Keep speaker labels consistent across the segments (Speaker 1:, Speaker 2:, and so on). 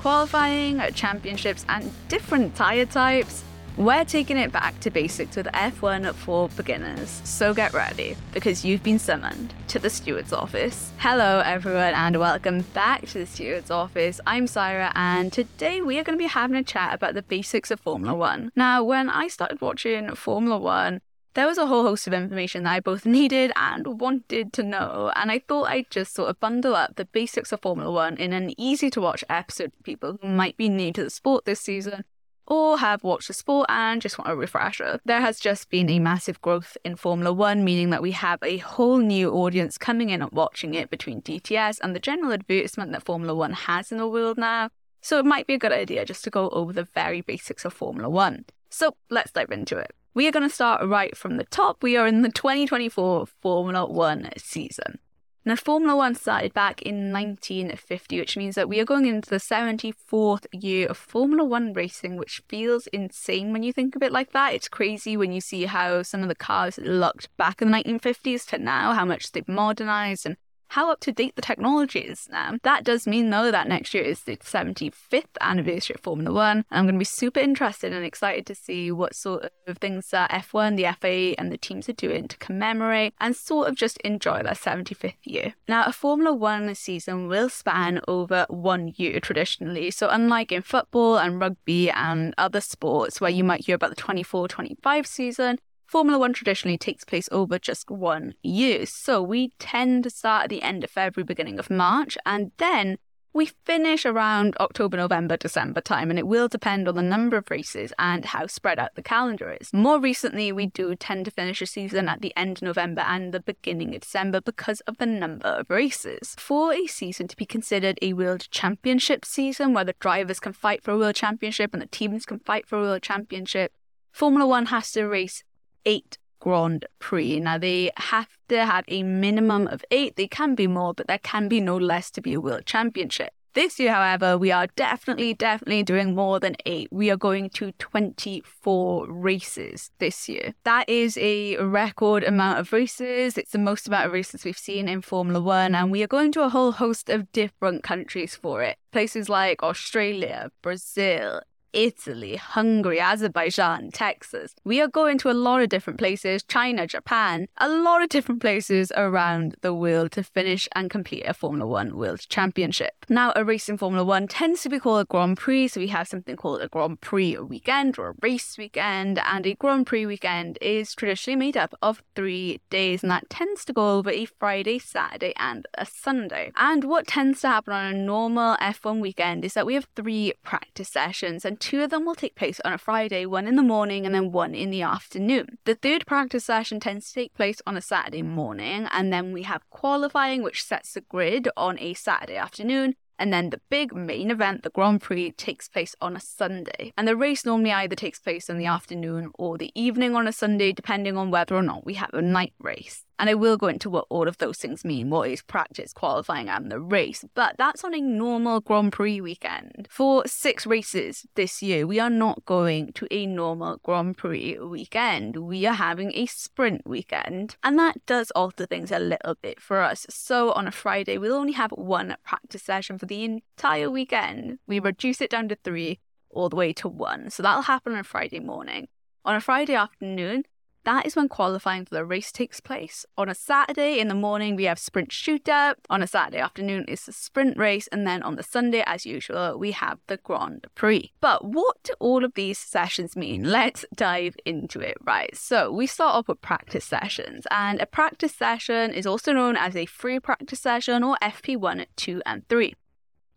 Speaker 1: qualifying, championships, and different tyre types. We're taking it back to basics with F1 for beginners. So get ready, because you've been summoned to the steward's office. Hello, everyone, and welcome back to the steward's office. I'm Saira, and today we are going to be having a chat about the basics of Formula One. Now, when I started watching Formula One, there was a whole host of information that I both needed and wanted to know, and I thought I'd just sort of bundle up the basics of Formula One in an easy to watch episode for people who might be new to the sport this season or have watched the sport and just want a refresher. There has just been a massive growth in Formula One, meaning that we have a whole new audience coming in and watching it between DTS and the general advertisement that Formula One has in the world now. So it might be a good idea just to go over the very basics of Formula One. So let's dive into it. We are going to start right from the top. We are in the 2024 Formula One season. Now, Formula One started back in 1950, which means that we are going into the 74th year of Formula One racing, which feels insane when you think of it like that. It's crazy when you see how some of the cars looked back in the 1950s to now, how much they've modernized and how up to date the technology is now. That does mean, though, that next year is the 75th anniversary of Formula One. And I'm going to be super interested and excited to see what sort of things that F1, the FIA, and the teams are doing to commemorate and sort of just enjoy their 75th year. Now, a Formula One season will span over one year traditionally. So, unlike in football and rugby and other sports where you might hear about the 24 25 season, Formula One traditionally takes place over just one year. So we tend to start at the end of February, beginning of March, and then we finish around October, November, December time, and it will depend on the number of races and how spread out the calendar is. More recently, we do tend to finish a season at the end of November and the beginning of December because of the number of races. For a season to be considered a World Championship season, where the drivers can fight for a World Championship and the teams can fight for a World Championship, Formula One has to race eight Grand Prix. Now, they have to have a minimum of eight. They can be more, but there can be no less to be a world championship. This year, however, we are definitely, definitely doing more than eight. We are going to 24 races this year. That is a record amount of races. It's the most amount of races we've seen in Formula One, and we are going to a whole host of different countries for it. Places like Australia, Brazil, Italy, Hungary, Azerbaijan, Texas. We are going to a lot of different places, China, Japan, a lot of different places around the world to finish and complete a Formula One World Championship. Now, a race in Formula One tends to be called a Grand Prix, so we have something called a Grand Prix weekend or a race weekend, and a Grand Prix weekend is traditionally made up of three days, and that tends to go over a Friday, Saturday, and a Sunday. And what tends to happen on a normal F1 weekend is that we have three practice sessions, and two of them will take place on a Friday, one in the morning and then one in the afternoon. The third practice session tends to take place on a Saturday morning, and then we have qualifying, which sets the grid on a Saturday afternoon. And then the big main event, the Grand Prix, takes place on a Sunday. And the race normally either takes place in the afternoon or the evening on a Sunday, depending on whether or not we have a night race. And I will go into what all of those things mean what is practice, qualifying, and the race. But that's on a normal Grand Prix weekend. For six races this year, we are not going to a normal Grand Prix weekend. We are having a sprint weekend. And that does alter things a little bit for us. So on a Friday, we'll only have one practice session for the entire weekend. We reduce it down to three all the way to one. So that'll happen on a Friday morning. On a Friday afternoon, that is when qualifying for the race takes place. On a Saturday in the morning, we have sprint shootout. On a Saturday afternoon, it's the sprint race. And then on the Sunday, as usual, we have the Grand Prix. But what do all of these sessions mean? Let's dive into it, right? So we start off with practice sessions. And a practice session is also known as a free practice session or FP1, 2, and 3.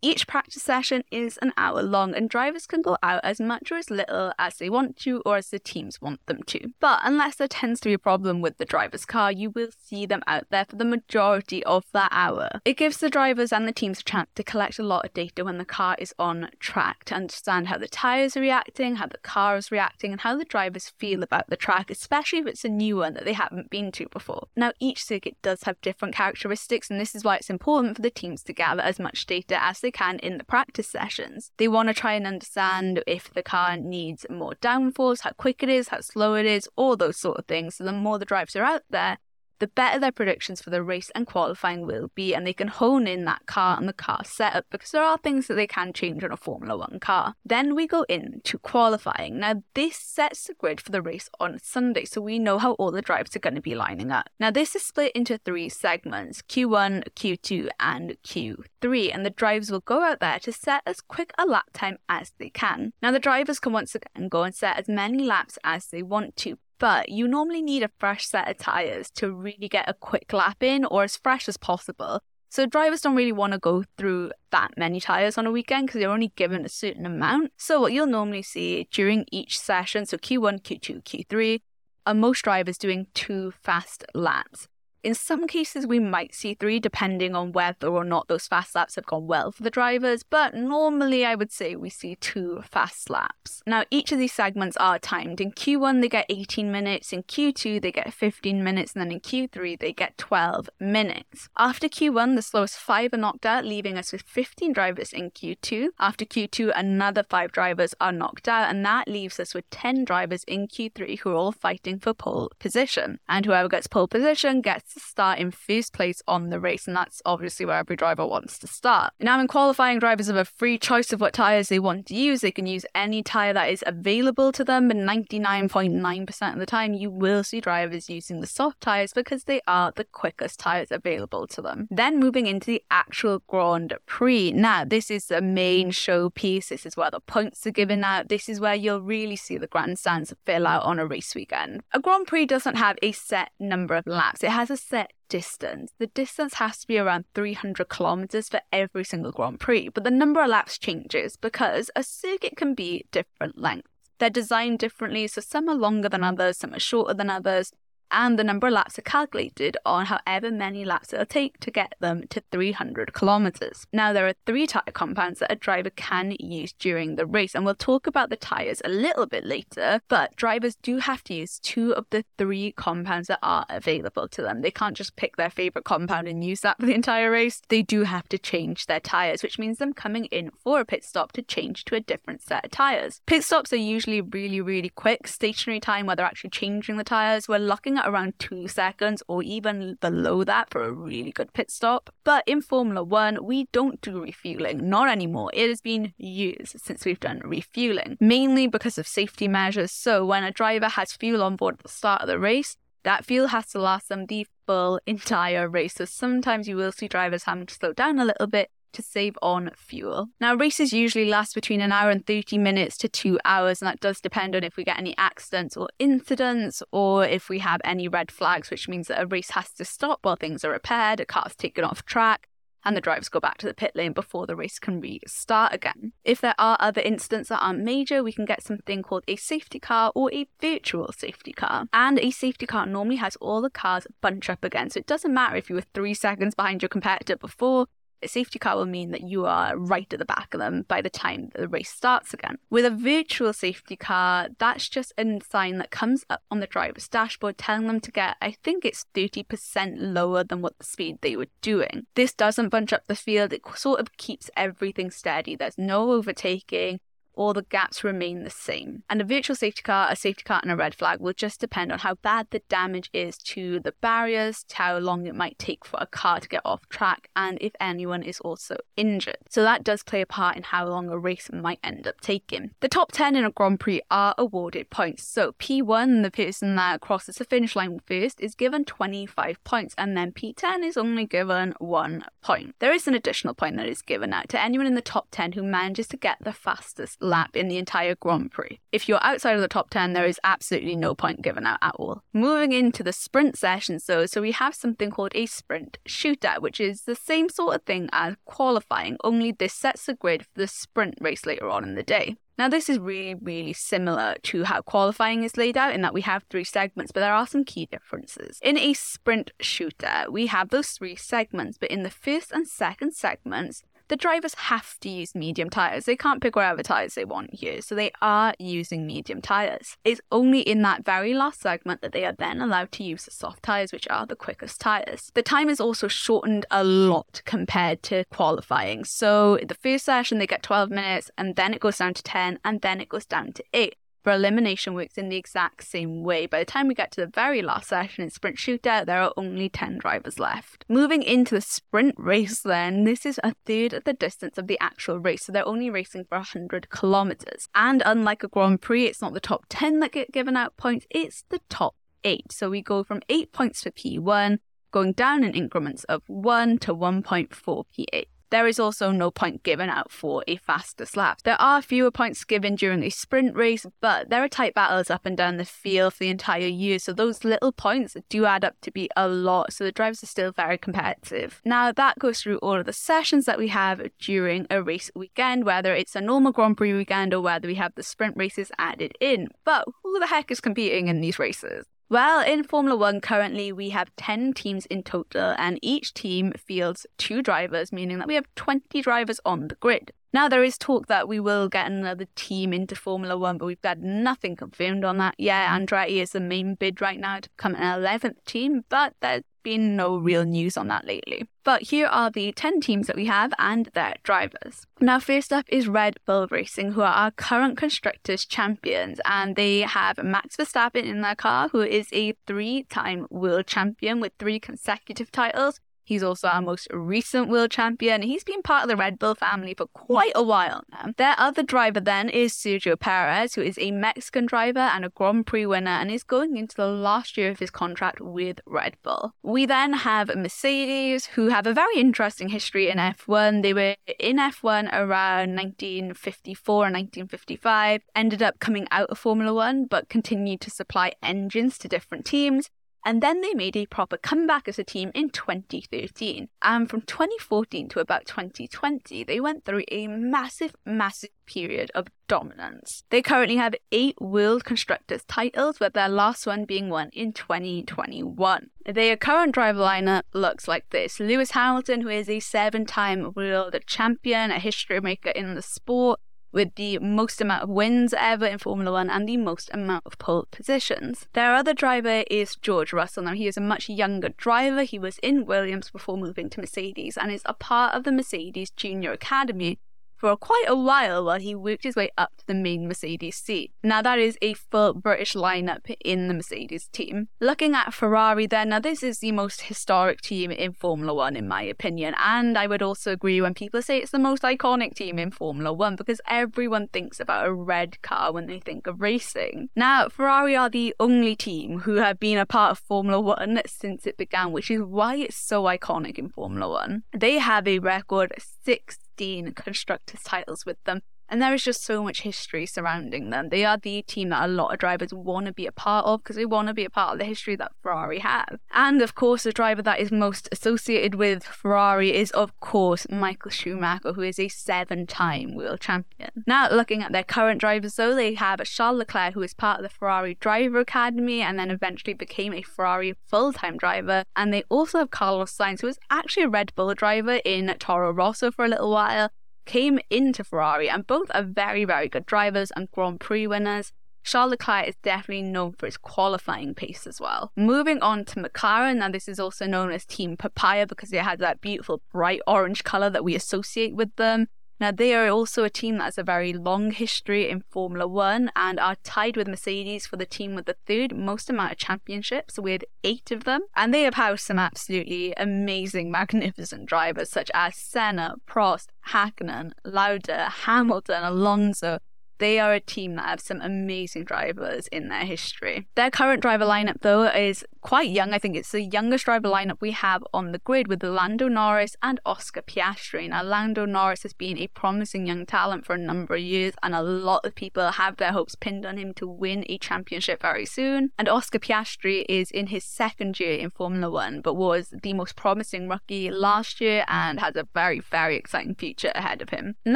Speaker 1: Each practice session is an hour long, and drivers can go out as much or as little as they want to or as the teams want them to. But unless there tends to be a problem with the driver's car, you will see them out there for the majority of that hour. It gives the drivers and the teams a chance to collect a lot of data when the car is on track to understand how the tyres are reacting, how the car is reacting, and how the drivers feel about the track, especially if it's a new one that they haven't been to before. Now, each circuit does have different characteristics, and this is why it's important for the teams to gather as much data as they can in the practice sessions. They want to try and understand if the car needs more downforce, how quick it is, how slow it is, all those sort of things. So the more the drivers are out there, the better their predictions for the race and qualifying will be, and they can hone in that car and the car setup because there are things that they can change on a Formula One car. Then we go into qualifying. Now, this sets the grid for the race on Sunday, so we know how all the drivers are going to be lining up. Now, this is split into three segments Q1, Q2, and Q3, and the drivers will go out there to set as quick a lap time as they can. Now, the drivers can once again go and set as many laps as they want to, but you normally need a fresh set of tyres to really get a quick lap in or as fresh as possible. So drivers don't really want to go through that many tyres on a weekend because they're only given a certain amount. So what you'll normally see during each session, so Q1, Q2, Q3, are most drivers doing two fast laps. In some cases, we might see three, depending on whether or not those fast laps have gone well for the drivers, but normally I would say we see two fast laps. Now, each of these segments are timed. In Q1, they get 18 minutes, in Q2, they get 15 minutes, and then in Q3, they get 12 minutes. After Q1, the slowest five are knocked out, leaving us with 15 drivers in Q2. After Q2, another five drivers are knocked out, and that leaves us with 10 drivers in Q3 who are all fighting for pole position. And whoever gets pole position gets to start in first place on the race, and that's obviously where every driver wants to start. Now, in qualifying, drivers have a free choice of what tyres they want to use. They can use any tyre that is available to them, but 99.9% of the time, you will see drivers using the soft tyres because they are the quickest tyres available to them. Then moving into the actual Grand Prix. Now, this is the main showpiece. This is where the points are given out. This is where you'll really see the grandstands fill out on a race weekend. A Grand Prix doesn't have a set number of laps, it has a set distance. The distance has to be around 300 kilometers for every single Grand Prix, but the number of laps changes because a circuit can be different lengths. They're designed differently, so some are longer than others, some are shorter than others, and the number of laps are calculated on however many laps it'll take to get them to 300 kilometers. Now, there are three tyre compounds that a driver can use during the race, and we'll talk about the tyres a little bit later, but drivers do have to use two of the three compounds that are available to them. They can't just pick their favourite compound and use that for the entire race. They do have to change their tyres, which means them coming in for a pit stop to change to a different set of tyres. Pit stops are usually really, really quick. Stationary time where they're actually changing the tyres, we're looking at around two seconds or even below that for a really good pit stop. But in Formula One, we don't do refueling, not anymore. It has been years since we've done refueling, mainly because of safety measures. So when a driver has fuel on board at the start of the race, that fuel has to last them the full entire race. So sometimes you will see drivers having to slow down a little bit to save on fuel. Now, races usually last between an hour and 30 minutes to two hours, and that does depend on if we get any accidents or incidents or if we have any red flags, which means that a race has to stop while things are repaired, a car's taken off track, and the drivers go back to the pit lane before the race can restart again. If there are other incidents that aren't major, we can get something called a safety car or a virtual safety car. And a safety car normally has all the cars bunch up again, so it doesn't matter if you were three seconds behind your competitor before, a safety car will mean that you are right at the back of them by the time the race starts again. With a virtual safety car, that's just a sign that comes up on the driver's dashboard telling them to get, I think it's 30% lower than what the speed they were doing. This doesn't bunch up the field, it sort of keeps everything steady. There's no overtaking, all the gaps remain the same. And a virtual safety car, a safety car, and a red flag will just depend on how bad the damage is to the barriers, to how long it might take for a car to get off track, and if anyone is also injured. So that does play a part in how long a race might end up taking. The top 10 in a Grand Prix are awarded points. So P1, the person that crosses the finish line first, is given 25 points, and then P10 is only given one point. There is an additional point that is given out to anyone in the top 10 who manages to get the fastest lap in the entire Grand Prix. If you're outside of the top 10, there is absolutely no point given out at all. Moving into the sprint sessions, though, so we have something called a sprint shootout, which is the same sort of thing as qualifying, only this sets the grid for the sprint race later on in the day. Now, this is really, really similar to how qualifying is laid out in that we have three segments, but there are some key differences. In a sprint shootout, we have those three segments, but in the first and second segments, the drivers have to use medium tyres. They can't pick whatever tyres they want here, so they are using medium tyres. It's only in that very last segment that they are then allowed to use the soft tyres, which are the quickest tyres. The time is also shortened a lot compared to qualifying. So the first session they get 12 minutes, and then it goes down to 10, and then it goes down to 8. But elimination works in the exact same way. By the time we get to the very last session in Sprint Shootout, there are only 10 drivers left. Moving into the sprint race, then, this is a third of the distance of the actual race, so they're only racing for 100 kilometers. And unlike a Grand Prix, it's not the top 10 that get given out points, it's the top 8. So we go from 8 points for P1, going down in increments of 1 to 1.4 P8. There is also no point given out for a faster lap. There are fewer points given during a sprint race, but there are tight battles up and down the field for the entire year, so those little points do add up to be a lot, so the drivers are still very competitive. Now, that goes through all of the sessions that we have during a race weekend, whether it's a normal Grand Prix weekend or whether we have the sprint races added in. But who the heck is competing in these races? Well, in Formula One, currently we have 10 teams in total, and each team fields two drivers, meaning that we have 20 drivers on the grid. Now, there is talk that we will get another team into Formula One, but we've got nothing confirmed on that yet. Mm. Andretti is the main bid right now to become an 11th team, but there's been no real news on that lately. But here are the 10 teams that we have and their drivers. Now, first up is Red Bull Racing, who are our current Constructors champions, and they have Max Verstappen in their car, who is a three time world champion with three consecutive titles. He's also our most recent world champion. He's been part of the Red Bull family for quite a while now. Their other driver then is Sergio Perez, who is a Mexican driver and a Grand Prix winner and is going into the last year of his contract with Red Bull. We then have Mercedes, who have a very interesting history in F1. They were in F1 around 1954 and 1955, ended up coming out of Formula One, but continued to supply engines to different teams. And then they made a proper comeback as a team in 2013. And from 2014 to about 2020, they went through a massive, massive period of dominance. They currently have eight World Constructors titles, with their last one being won in 2021. Their current driver lineup looks like this Lewis Hamilton, who is a seven time world champion, a history maker in the sport with the most amount of wins ever in Formula One and the most amount of pole positions. Their other driver is George Russell. Now, he is a much younger driver. He was in Williams before moving to Mercedes and is a part of the Mercedes Junior Academy, for quite a while while he worked his way up to the main Mercedes seat. Now, that is a full British lineup in the Mercedes team. Looking at Ferrari, then, now this is the most historic team in Formula One, in my opinion, and I would also agree when people say it's the most iconic team in Formula One because everyone thinks about a red car when they think of racing. Now, Ferrari are the only team who have been a part of Formula One since it began, which is why it's so iconic in Formula One. They have a record six 15 constructors titles with them and there is just so much history surrounding them. They are the team that a lot of drivers want to be a part of because they want to be a part of the history that Ferrari have. And of course, the driver that is most associated with Ferrari is, of course, Michael Schumacher, who is a seven time world champion. Now, looking at their current drivers, though, they have Charles Leclerc, who is part of the Ferrari Driver Academy and then eventually became a Ferrari full time driver. And they also have Carlos Sainz, who was actually a Red Bull driver in Toro Rosso for a little while came into Ferrari, and both are very, very good drivers and Grand Prix winners. Charles Leclerc is definitely known for his qualifying pace as well. Moving on to McLaren, now this is also known as Team Papaya because it has that beautiful bright orange colour that we associate with them. Now, they are also a team that has a very long history in Formula One and are tied with Mercedes for the team with the third most amount of championships, with eight of them. And they have housed some absolutely amazing, magnificent drivers such as Senna, Prost, Hakkinen, Lauda, Hamilton, Alonso, they are a team that have some amazing drivers in their history. Their current driver lineup, though, is quite young. I think it's the youngest driver mm. lineup we have on the grid with Lando Norris and Oscar Piastri. Now, Lando Norris has been a promising young talent for a number of years, and a lot of people have their hopes pinned on him to win a championship very soon. And Oscar Piastri is in his second year in Formula One, but was the most promising rookie last year and has a very, very exciting future ahead of him. And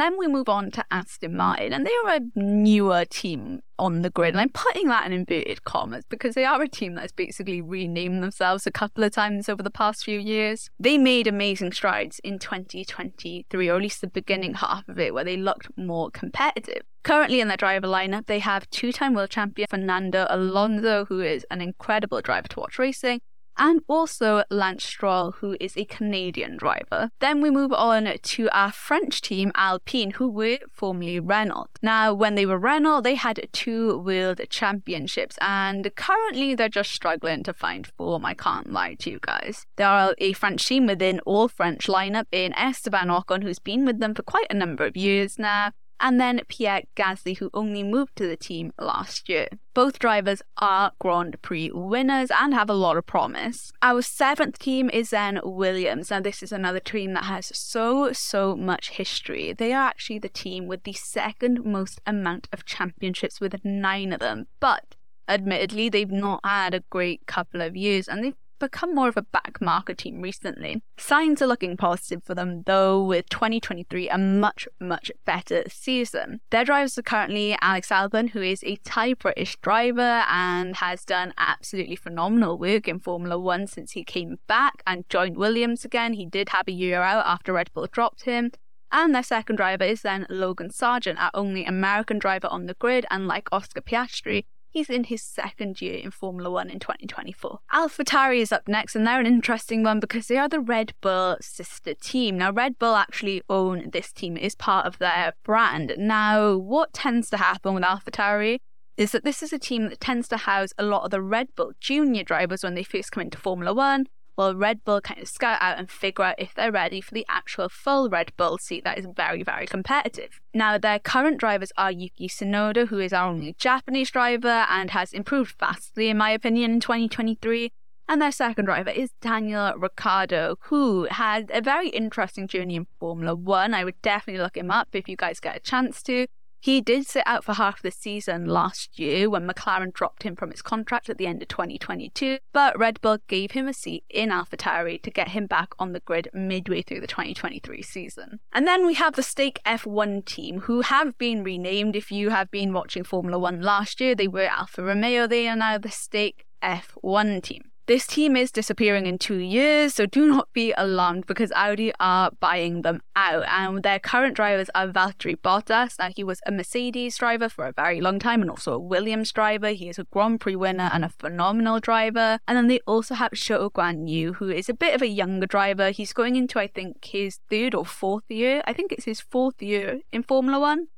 Speaker 1: then we move on to Aston Martin, and they are a newer team on the grid. And I'm putting that in inverted commas because they are a team that's basically renamed themselves a couple of times over the past few years. They made amazing strides in 2023, or at least the beginning half of it, where they looked more competitive. Currently in their driver lineup, they have two time world champion Fernando Alonso, who is an incredible driver to watch racing, and also Lance Stroll, who is a Canadian driver. Then we move on to our French team, Alpine, who were formerly Renault. Now, when they were Renault, they had two world championships, and currently they're just struggling to find form. I can't lie to you guys. They are a French team within all French lineup in Esteban Ocon, who's been with them for quite a number of years now and then Pierre Gasly, who only moved to the team last year. Both drivers are Grand Prix winners and have a lot of promise. Our seventh team is then Williams. Now, this is another team that has so, so much history. They are actually the team with the second most amount of championships, with nine of them. But admittedly, they've not had a great couple of years and they've become more of a back marker team recently. Signs are looking positive for them, though, with 2023 a much, much better season. Their drivers are currently Alex Albon, who is a Thai British driver and has done absolutely phenomenal work in Formula One since he came back and joined Williams again. He did have a year out after Red Bull dropped him. And their second driver is then Logan Sargeant, our only American driver on the grid, and like Oscar Piastri, He's in his second year in Formula One in 2024. AlphaTauri is up next, and they're an interesting one because they are the Red Bull sister team. Now, Red Bull actually own this team, it is part of their brand. Now, what tends to happen with AlphaTauri is that this is a team that tends to house a lot of the Red Bull junior drivers when they first come into Formula One while Red Bull kind of scout out and figure out if they're ready for the actual full Red Bull seat that is very, very competitive. Now, their current drivers are Yuki Tsunoda, who is our only Japanese driver and has improved vastly, in my opinion, in 2023. And their second driver is Daniel Ricciardo, who had a very interesting journey in Formula One. I would definitely look him up if you guys get a chance to. He did sit out for half the season last year when McLaren dropped him from his contract at the end of 2022, but Red Bull gave him a seat in AlphaTauri to get him back on the grid midway through the 2023 season. And then we have the Stake F1 team, who have been renamed. If you have been watching Formula One last year, they were Alfa Romeo, they are now the Stake F1 team. This team is disappearing in two years, so do not be alarmed because Audi are buying them out. And their current drivers are Valtteri Bottas. Now, he was a Mercedes driver for a very long time and also a Williams driver. He is a Grand Prix winner and a phenomenal driver. And then they also have Zhou Guanyu, who is a bit of a younger driver. He's going into, I think, his third or fourth year. I think it's his fourth year in Formula One.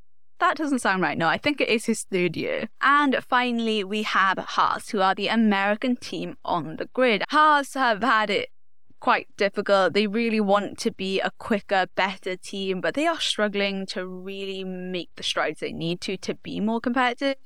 Speaker 1: That doesn't sound right. No, I think it is his third year. And finally, we have Haas, who are the American team on the grid. Haas have had it quite difficult. They really want to be a quicker, better team, but they are struggling to really make the strides they need to to be more competitive.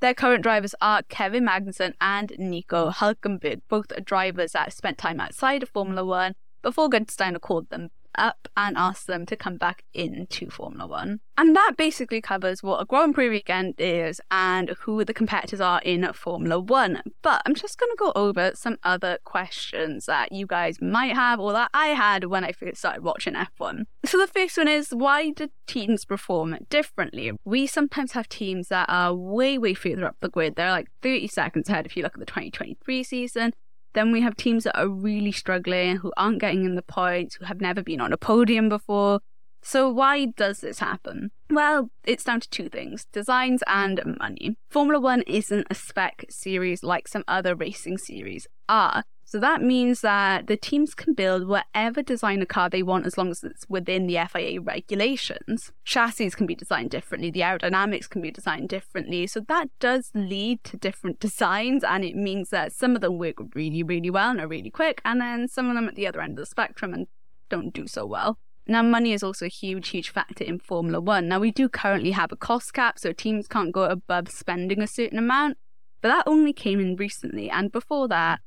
Speaker 1: Their current drivers are Kevin Magnussen and Nico Hulkenberg, both drivers that spent time outside of Formula One before Gunther called them up and ask them to come back into Formula One. And that basically covers what a Grand Prix weekend is and who the competitors are in Formula One. But I'm just going to go over some other questions that you guys might have or that I had when I first started watching F1. So the first one is why do teams perform differently? We sometimes have teams that are way, way further up the grid. They're like 30 seconds ahead if you look at the 2023 season. Then we have teams that are really struggling, who aren't getting in the points, who have never been on a podium before. So, why does this happen? Well, it's down to two things designs and money. Formula One isn't a spec series like some other racing series are. So that means that the teams can build whatever design of car they want as long as it's within the FIA regulations. Chassis can be designed differently, the aerodynamics can be designed differently. So that does lead to different designs, and it means that some of them work really, really well and are really quick, and then some of them at the other end of the spectrum and don't do so well. Now, money is also a huge, huge factor in Formula One. Now, we do currently have a cost cap, so teams can't go above spending a certain amount, but that only came in recently. And before that,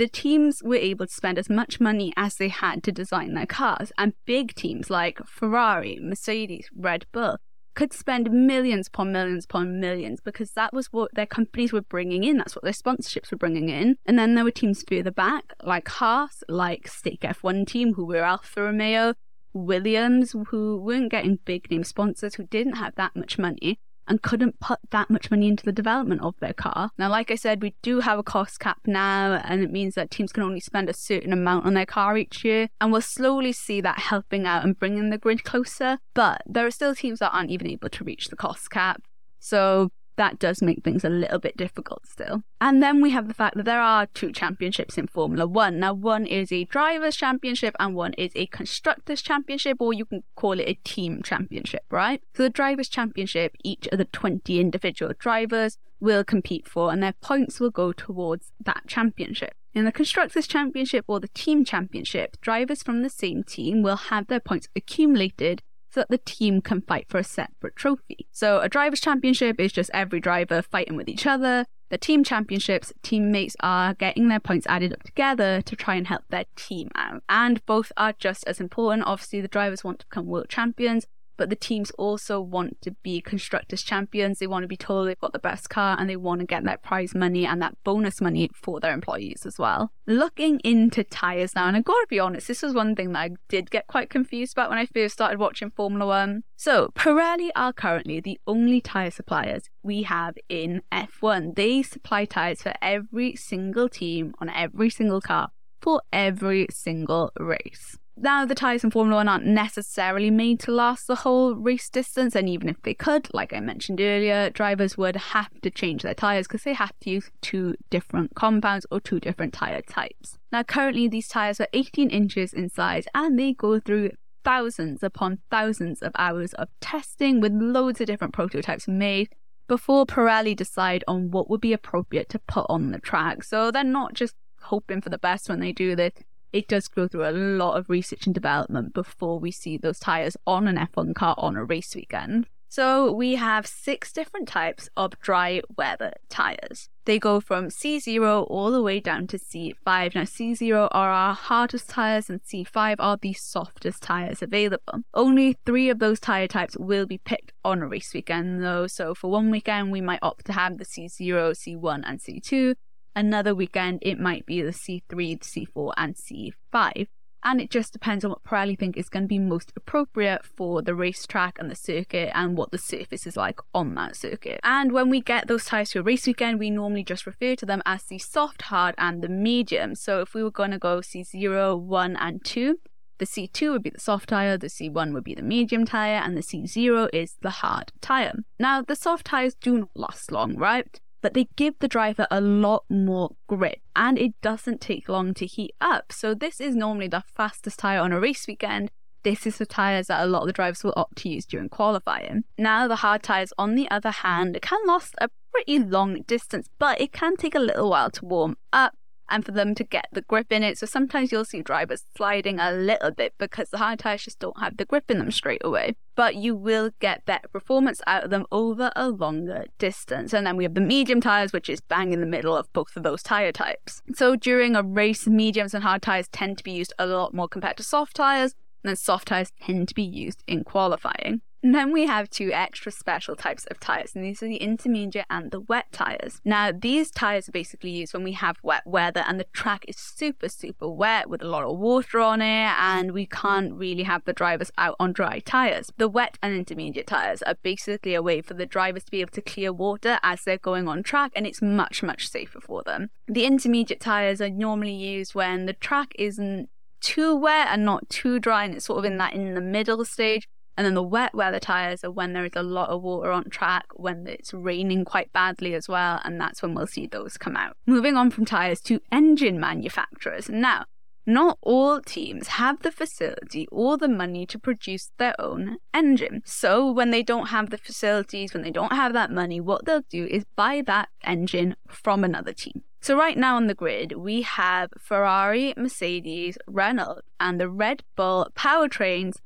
Speaker 1: the teams were able to spend as much money as they had to design their cars, and big teams like Ferrari, Mercedes, Red Bull could spend millions upon millions upon millions because that was what their companies were bringing in. That's what their sponsorships were bringing in. And then there were teams further back, like Haas, like Stake F1 team, who were Alfa Romeo, Williams, who weren't getting big name sponsors, who didn't have that much money and couldn't put that much money into the development of their car. Now, like I said, we do have a cost cap now, and it means that teams can only spend a certain amount on their car each year, and we'll slowly see that helping out and bringing the grid closer. But there are still teams that aren't even able to reach the cost cap. So that does make things a little bit difficult still. And then we have the fact that there are two championships in Formula One. Now, one is a driver's championship and one is a constructors championship, or you can call it a team championship, right? So, the driver's championship, each of the 20 individual drivers will compete for, and their points will go towards that championship. In the Constructors' Championship or the Team Championship, drivers from the same team will have their points accumulated so that the team can fight for a separate trophy. So a drivers' championship is just every driver fighting with each other. The team championships, teammates are getting their points added up together to try and help their team out. And both are just as important. Obviously, the drivers want to become world champions, but the teams also want to be constructors champions. They want to be told they've got the best car and they want to get that prize money and that bonus money for their employees as well. Looking into tyres now, and I've got to be honest, this was one thing that I did get quite confused about when I first started watching Formula One. So, Pirelli are currently the only tyre suppliers we have in F1. They supply tyres for every single team on every single car for every single race. Now, the tyres in Formula One aren't necessarily made to last the whole race distance, and even if they could, like I mentioned earlier, drivers would have to change their tyres because they have to use two different compounds or two different tyre types. Now, currently, these tyres are 18 inches in size and they go through thousands upon thousands of hours of testing with loads of different prototypes made before Pirelli decide on what would be appropriate to put on the track. So they're not just hoping for the best when they do this it does go through a lot of research and development before we see those tyres on an F1 car on a race weekend. So we have six different types of dry weather tyres. They go from C0 all the way down to C5. Now, C0 are our hardest tyres, and C5 are the softest tyres available. Only three of those tyre types will be picked on a race weekend, though. So, for one weekend, we might opt to have the C0, C1, and C2. Another weekend, it might be the C3, the C4, and C5. And it just depends on what Pirelli think is going to be most appropriate for the racetrack and the circuit and what the surface is like on that circuit. And when we get those tyres to a race weekend, we normally just refer to them as the soft, hard, and the medium. So if we were going to go C0, 1, and 2, the C2 would be the soft tyre, the C1 would be the medium tyre, and the C0 is the hard tyre. Now, the soft tyres do not last long, right? But they give the driver a lot more grip and it doesn't take long to heat up. So, this is normally the fastest tyre on a race weekend. This is the tyres that a lot of the drivers will opt to use during qualifying. Now, the hard tyres, on the other hand, can last a pretty long distance, but it can take a little while to warm up and for them to get the grip in it. So sometimes you'll see drivers sliding a little bit because the hard tires just don't have the grip in them straight away. But you will get better performance out of them over a longer distance. And then we have the medium tires, which is bang in the middle of both of those tire types. So during a race, mediums and hard tires tend to be used a lot more compared to soft tires, and then soft tires tend to be used in qualifying. And then we have two extra special types of tyres, and these are the intermediate and the wet tyres. Now, these tyres are basically used when we have wet weather and the track is super, super wet with a lot of water on it, and we can't really have the drivers out on dry tyres. The wet and intermediate tyres are basically a way for the drivers to be able to clear water as they're going on track, and it's much, much safer for them. The intermediate tyres are normally used when the track isn't too wet and not too dry, and it's sort of in that in the middle stage and then the wet weather tyres are when there is a lot of water on track, when it's raining quite badly as well, and that's when we'll see those come out. Moving on from tyres to engine manufacturers. Now, not all teams have the facility or the money to produce their own engine. So, when they don't have the facilities, when they don't have that money, what they'll do is buy that engine from another team. So, right now on the grid, we have Ferrari, Mercedes, Renault, and the Red Bull powertrains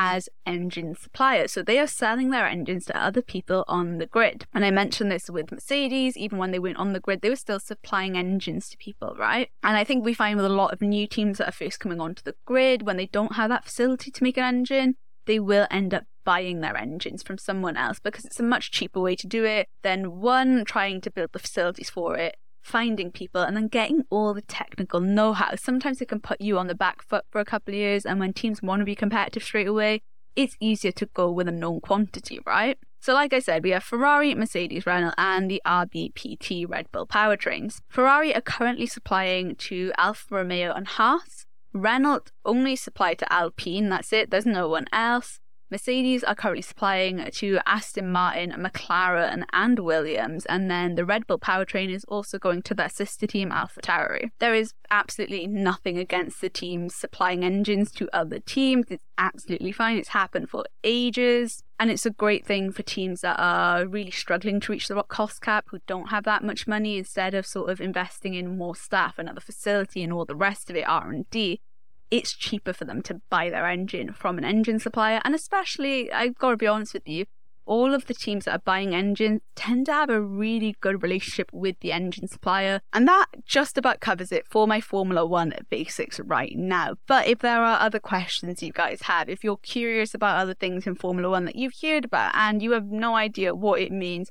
Speaker 1: as engine suppliers. So they are selling their engines to other people on the grid. And I mentioned this with Mercedes, even when they weren't on the grid, they were still supplying engines to people, right? And I think we find with a lot of new teams that are first coming onto the grid, when they don't have that facility to make an engine, they will end up buying their engines from someone else because it's a much cheaper way to do it than one trying to build the facilities for it finding people and then getting all the technical know how. Sometimes it can put you on the back foot for a couple of years, and when teams want to be competitive straight away, it's easier to go with a known quantity, right? So, like I said, we have Ferrari, Mercedes, Renault, and the RBPT Red Bull powertrains. Ferrari are currently supplying to Alfa Romeo and Haas. Renault only supply to Alpine, that's it, there's no one else. Mercedes are currently supplying to Aston Martin, McLaren, and Williams, and then the Red Bull powertrain is also going to their sister team AlphaTauri. There is absolutely nothing against the teams supplying engines to other teams. It's absolutely fine. It's happened for ages. And it's a great thing for teams that are really struggling to reach the cost cap, who don't have that much money, instead of sort of investing in more staff, another facility, and all the rest of it, R and D it's cheaper for them to buy their engine from an engine supplier. And especially, I've got to be honest with you, all of the teams that are buying engines tend to have a really good relationship with the engine supplier. And that just about covers it for my Formula One basics right now. But if there are other questions you guys have, if you're curious about other things in Formula One that you've heard about and you have no idea what it means,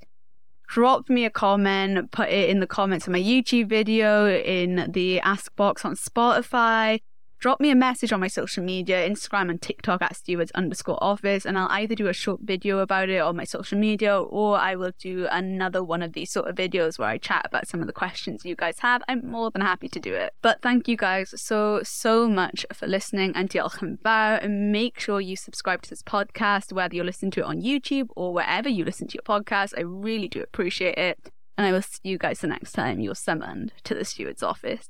Speaker 1: drop me a comment, put it in the comments of my YouTube video, in the ask box on Spotify drop me a message on my social media, Instagram and TikTok at stewards underscore office, and I'll either do a short video about it on my social media or I will do another one of these sort of videos where I chat about some of the questions you guys have. I'm more than happy to do it. But thank you guys so, so much for listening and diolch and make sure you subscribe to this podcast, whether you're listening to it on YouTube or wherever you listen to your podcast. I really do appreciate it. And I will see you guys the next time you're summoned to the steward's office.